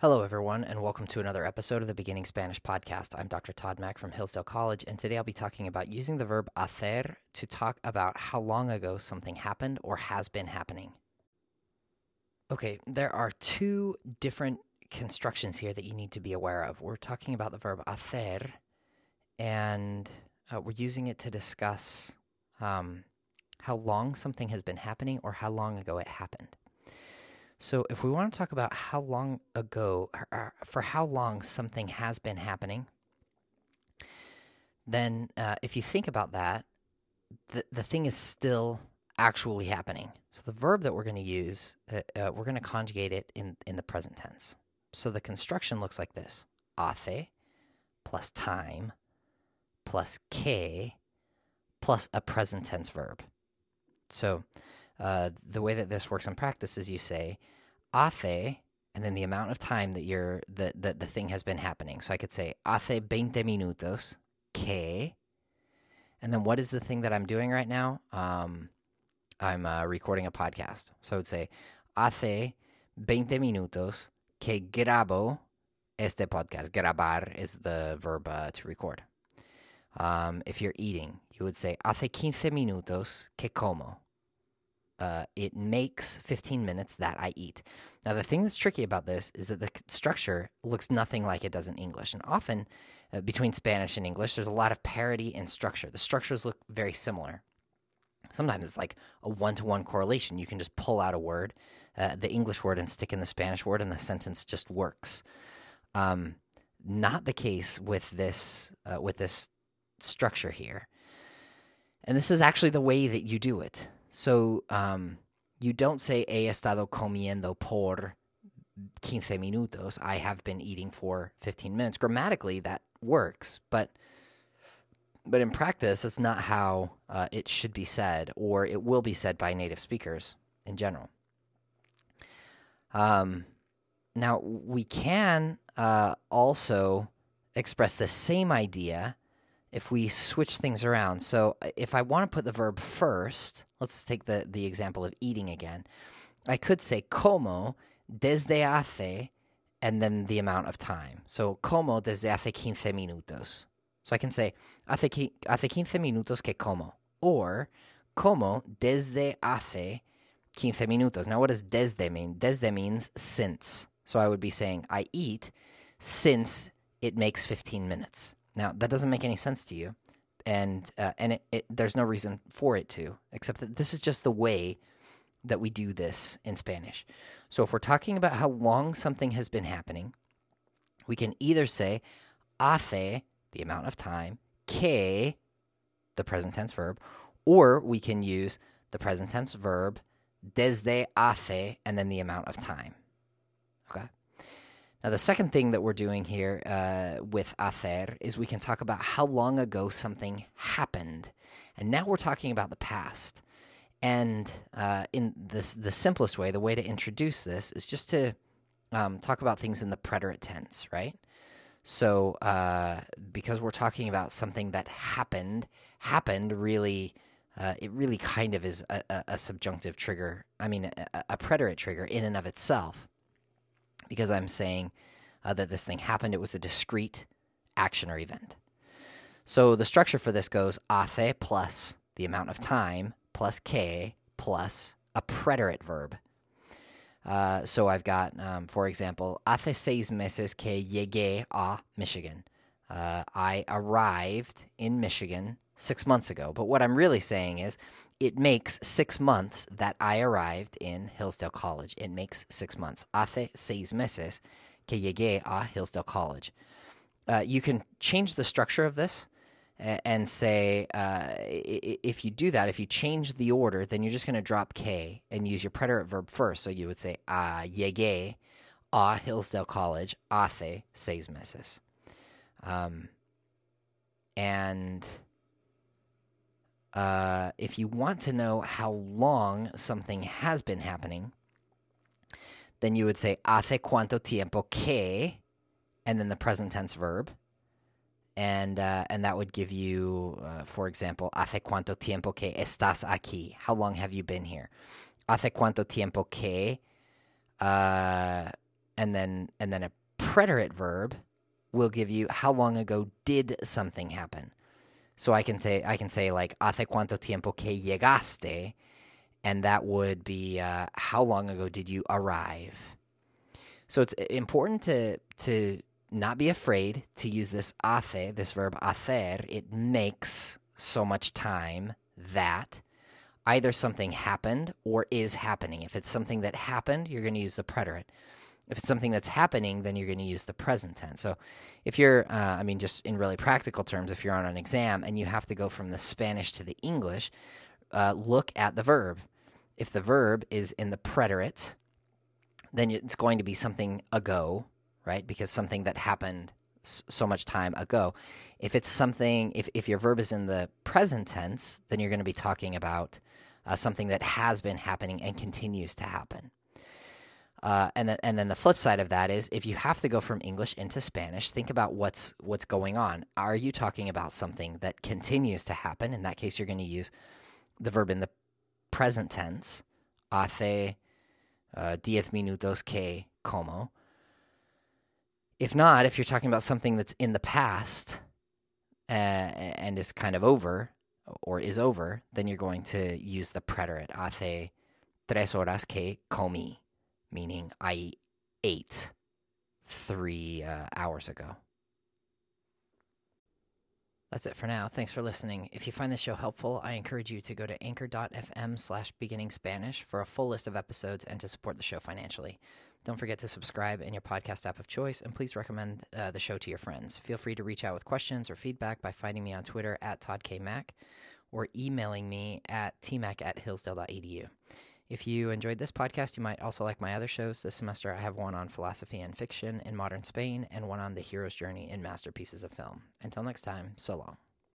Hello, everyone, and welcome to another episode of the Beginning Spanish podcast. I'm Dr. Todd Mack from Hillsdale College, and today I'll be talking about using the verb hacer to talk about how long ago something happened or has been happening. Okay, there are two different constructions here that you need to be aware of. We're talking about the verb hacer, and uh, we're using it to discuss um, how long something has been happening or how long ago it happened. So, if we want to talk about how long ago, or for how long something has been happening, then uh, if you think about that, the, the thing is still actually happening. So, the verb that we're going to use, uh, uh, we're going to conjugate it in, in the present tense. So, the construction looks like this hace plus time plus que plus a present tense verb. So, uh, the way that this works in practice is you say hace and then the amount of time that you're that, the, the thing has been happening. So I could say hace 20 minutos que and then what is the thing that I'm doing right now? Um, I'm uh, recording a podcast. So I would say hace 20 minutos que grabo este podcast. Grabar is the verb uh, to record. Um, if you're eating, you would say hace 15 minutos que como uh, it makes 15 minutes that I eat. Now, the thing that's tricky about this is that the structure looks nothing like it does in English. And often, uh, between Spanish and English, there's a lot of parity in structure. The structures look very similar. Sometimes it's like a one to one correlation. You can just pull out a word, uh, the English word, and stick in the Spanish word, and the sentence just works. Um, not the case with this uh, with this structure here. And this is actually the way that you do it. So um, you don't say he estado comiendo por 15 minutos. I have been eating for 15 minutes. Grammatically, that works, but but in practice, it's not how uh, it should be said, or it will be said by native speakers in general. Um, now we can uh, also express the same idea if we switch things around. So uh, if I want to put the verb first, let's take the, the example of eating again. I could say como desde hace and then the amount of time. So como desde hace 15 minutos. So I can say hace, hace 15 minutos que como or como desde hace 15 minutos. Now what does desde mean? Desde means since. So I would be saying I eat since it makes 15 minutes. Now that doesn't make any sense to you, and uh, and it, it, there's no reason for it to, except that this is just the way that we do this in Spanish. So if we're talking about how long something has been happening, we can either say hace, the amount of time, que, the present tense verb, or we can use the present tense verb desde hace and then the amount of time. Okay? Now, the second thing that we're doing here uh, with hacer is we can talk about how long ago something happened. And now we're talking about the past. And uh, in this, the simplest way, the way to introduce this is just to um, talk about things in the preterite tense, right? So, uh, because we're talking about something that happened, happened really, uh, it really kind of is a, a, a subjunctive trigger. I mean, a, a preterite trigger in and of itself because I'm saying uh, that this thing happened. It was a discrete action or event. So the structure for this goes hace plus the amount of time plus que plus a preterite verb. Uh, so I've got, um, for example, hace seis meses que llegué a Michigan. Uh, I arrived in Michigan six months ago. But what I'm really saying is it makes six months that I arrived in Hillsdale College. It makes six months. Hace seis meses que llegué a Hillsdale College. Uh, you can change the structure of this and say, uh, if you do that, if you change the order, then you're just going to drop que and use your preterite verb first. So you would say, ah, llegué a Hillsdale College hace seis meses. Um, and uh, if you want to know how long something has been happening, then you would say hace cuánto tiempo que, and then the present tense verb, and uh, and that would give you, uh, for example, hace cuánto tiempo que estás aquí? How long have you been here? Hace cuánto tiempo que uh, and then and then a preterite verb will give you how long ago did something happen. So I can say I can say like hace cuánto tiempo que llegaste, and that would be uh, how long ago did you arrive. So it's important to to not be afraid to use this hace, this verb hacer. It makes so much time that either something happened or is happening. If it's something that happened, you're going to use the preterite. If it's something that's happening, then you're going to use the present tense. So if you're, uh, I mean, just in really practical terms, if you're on an exam and you have to go from the Spanish to the English, uh, look at the verb. If the verb is in the preterite, then it's going to be something ago, right? Because something that happened so much time ago. If it's something, if, if your verb is in the present tense, then you're going to be talking about uh, something that has been happening and continues to happen. Uh, and then, and then the flip side of that is if you have to go from English into Spanish, think about what's what's going on. Are you talking about something that continues to happen? In that case, you're going to use the verb in the present tense, hace uh, diez minutos que como. If not, if you're talking about something that's in the past uh, and is kind of over or is over, then you're going to use the preterite hace tres horas que comí, meaning I ate three uh, hours ago. That's it for now. Thanks for listening. If you find this show helpful, I encourage you to go to anchor.fm slash beginning Spanish for a full list of episodes and to support the show financially. Don't forget to subscribe in your podcast app of choice, and please recommend uh, the show to your friends. Feel free to reach out with questions or feedback by finding me on Twitter at ToddKMac or emailing me at tmac at hillsdale.edu. If you enjoyed this podcast, you might also like my other shows. This semester, I have one on philosophy and fiction in modern Spain and one on the hero's journey in masterpieces of film. Until next time, so long.